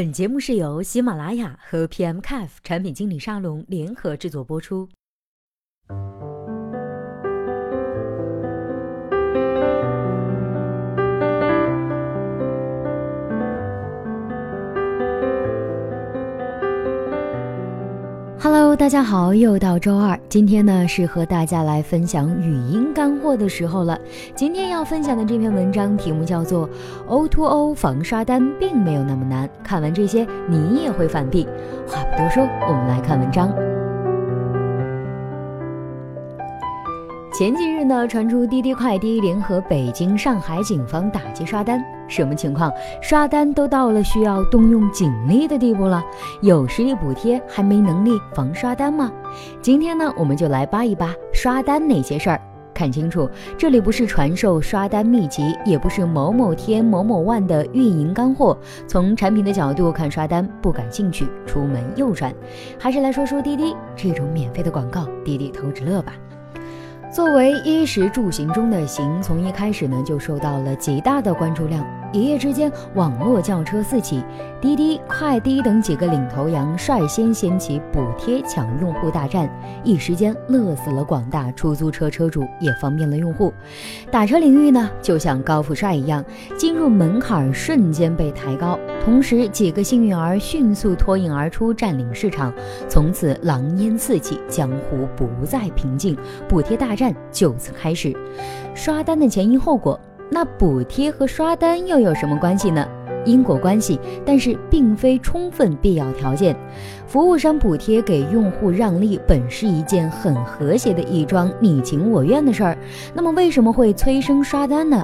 本节目是由喜马拉雅和 PM c a f 产品经理沙龙联合制作播出。Hello，大家好，又到周二，今天呢是和大家来分享语音干货的时候了。今天要分享的这篇文章题目叫做 “O2O O 防刷单并没有那么难”，看完这些你也会反币。话不多说，我们来看文章。前几日呢，传出滴滴快滴联合北京、上海警方打击刷单，什么情况？刷单都到了需要动用警力的地步了？有实力补贴还没能力防刷单吗？今天呢，我们就来扒一扒刷单那些事儿，看清楚，这里不是传授刷单秘籍，也不是某某天某某万的运营干货。从产品的角度看刷单，不感兴趣，出门右转。还是来说说滴滴这种免费的广告，滴滴偷着乐吧。作为衣食住行中的行，从一开始呢就受到了极大的关注量。一夜之间，网络轿车四起，滴滴、快滴等几个领头羊率先掀起补贴抢用户大战，一时间乐死了广大出租车车主，也方便了用户。打车领域呢，就像高富帅一样，进入门槛瞬间被抬高，同时几个幸运儿迅速脱颖而出，占领市场，从此狼烟四起，江湖不再平静，补贴大战就此开始。刷单的前因后果。那补贴和刷单又有什么关系呢？因果关系，但是并非充分必要条件。服务商补贴给用户让利，本是一件很和谐的一桩你情我愿的事儿。那么为什么会催生刷单呢？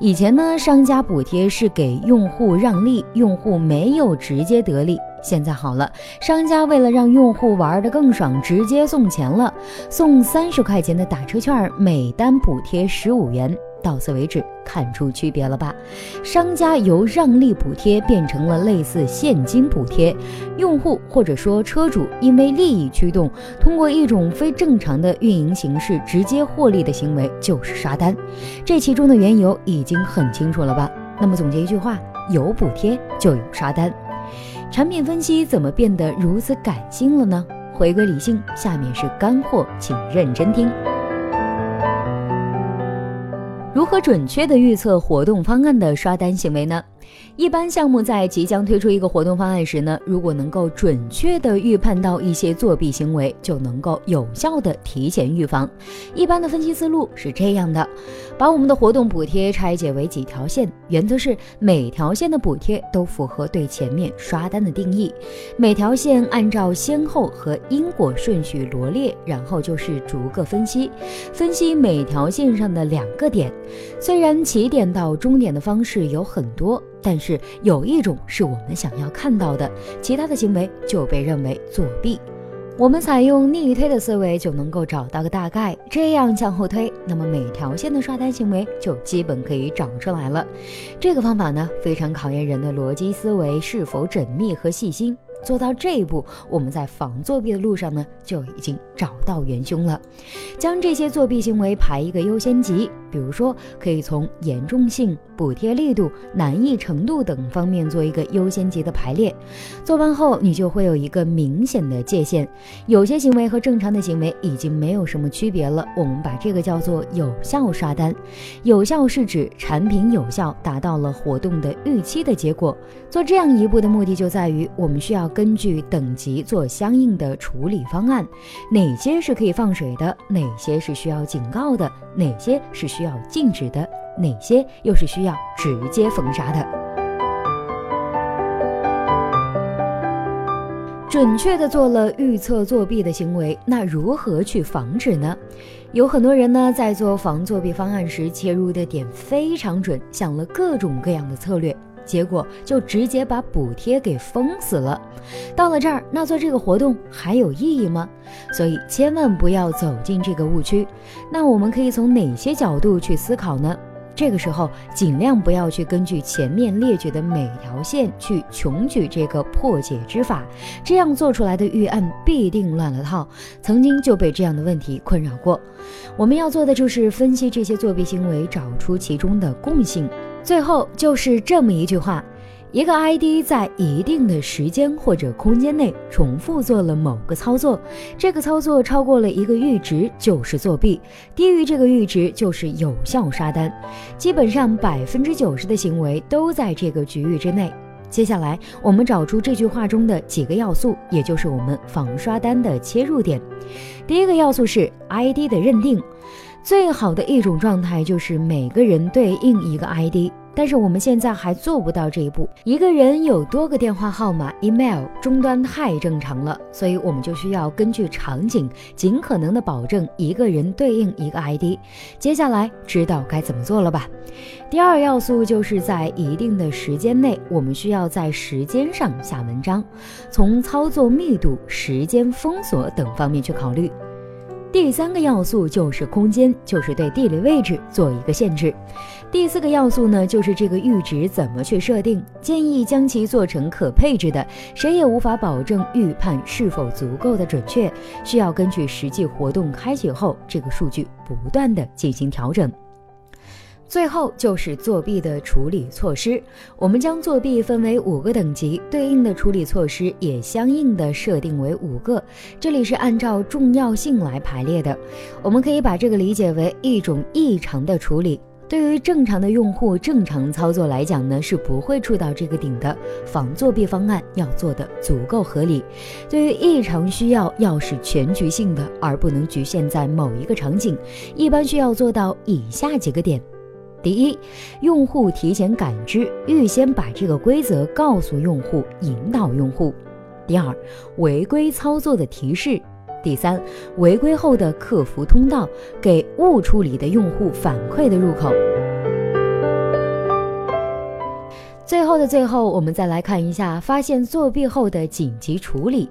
以前呢，商家补贴是给用户让利，用户没有直接得利。现在好了，商家为了让用户玩得更爽，直接送钱了，送三十块钱的打车券，每单补贴十五元。到此为止，看出区别了吧？商家由让利补贴变成了类似现金补贴，用户或者说车主因为利益驱动，通过一种非正常的运营形式直接获利的行为就是刷单。这其中的缘由已经很清楚了吧？那么总结一句话：有补贴就有刷单。产品分析怎么变得如此感性了呢？回归理性，下面是干货，请认真听。如何准确地预测活动方案的刷单行为呢？一般项目在即将推出一个活动方案时呢，如果能够准确地预判到一些作弊行为，就能够有效地提前预防。一般的分析思路是这样的：把我们的活动补贴拆解为几条线，原则是每条线的补贴都符合对前面刷单的定义，每条线按照先后和因果顺序罗列，然后就是逐个分析，分析每条线上的两个点。虽然起点到终点的方式有很多。但是有一种是我们想要看到的，其他的行为就被认为作弊。我们采用逆推的思维就能够找到个大概，这样向后推，那么每条线的刷单行为就基本可以找出来了。这个方法呢，非常考验人的逻辑思维是否缜密和细心。做到这一步，我们在防作弊的路上呢，就已经找到元凶了。将这些作弊行为排一个优先级，比如说可以从严重性、补贴力度、难易程度等方面做一个优先级的排列。做完后，你就会有一个明显的界限。有些行为和正常的行为已经没有什么区别了，我们把这个叫做有效刷单。有效是指产品有效达到了活动的预期的结果。做这样一步的目的就在于，我们需要。根据等级做相应的处理方案，哪些是可以放水的，哪些是需要警告的，哪些是需要禁止的，哪些又是需要直接封杀的。准确的做了预测作弊的行为，那如何去防止呢？有很多人呢在做防作弊方案时切入的点非常准，想了各种各样的策略。结果就直接把补贴给封死了。到了这儿，那做这个活动还有意义吗？所以千万不要走进这个误区。那我们可以从哪些角度去思考呢？这个时候尽量不要去根据前面列举的每条线去穷举这个破解之法，这样做出来的预案必定乱了套。曾经就被这样的问题困扰过。我们要做的就是分析这些作弊行为，找出其中的共性。最后就是这么一句话：一个 ID 在一定的时间或者空间内重复做了某个操作，这个操作超过了一个阈值就是作弊，低于这个阈值就是有效刷单。基本上百分之九十的行为都在这个局域之内。接下来，我们找出这句话中的几个要素，也就是我们防刷单的切入点。第一个要素是 ID 的认定，最好的一种状态就是每个人对应一个 ID。但是我们现在还做不到这一步。一个人有多个电话号码、email 终端太正常了，所以我们就需要根据场景，尽可能的保证一个人对应一个 ID。接下来知道该怎么做了吧？第二要素就是在一定的时间内，我们需要在时间上下文章，从操作密度、时间封锁等方面去考虑。第三个要素就是空间，就是对地理位置做一个限制。第四个要素呢，就是这个阈值怎么去设定，建议将其做成可配置的，谁也无法保证预判是否足够的准确，需要根据实际活动开启后这个数据不断的进行调整。最后就是作弊的处理措施，我们将作弊分为五个等级，对应的处理措施也相应的设定为五个，这里是按照重要性来排列的。我们可以把这个理解为一种异常的处理，对于正常的用户正常操作来讲呢，是不会触到这个顶的。防作弊方案要做的足够合理，对于异常需要要是全局性的，而不能局限在某一个场景，一般需要做到以下几个点。第一，用户提前感知，预先把这个规则告诉用户，引导用户。第二，违规操作的提示。第三，违规后的客服通道，给误处理的用户反馈的入口。最后的最后，我们再来看一下发现作弊后的紧急处理。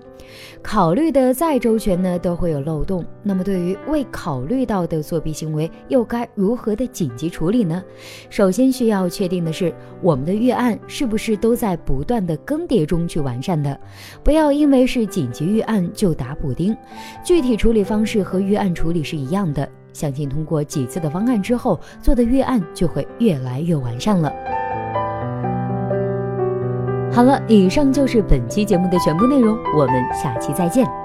考虑的再周全呢，都会有漏洞。那么，对于未考虑到的作弊行为，又该如何的紧急处理呢？首先需要确定的是，我们的预案是不是都在不断的更迭中去完善的？不要因为是紧急预案就打补丁。具体处理方式和预案处理是一样的。相信通过几次的方案之后，做的预案就会越来越完善了。好了，以上就是本期节目的全部内容，我们下期再见。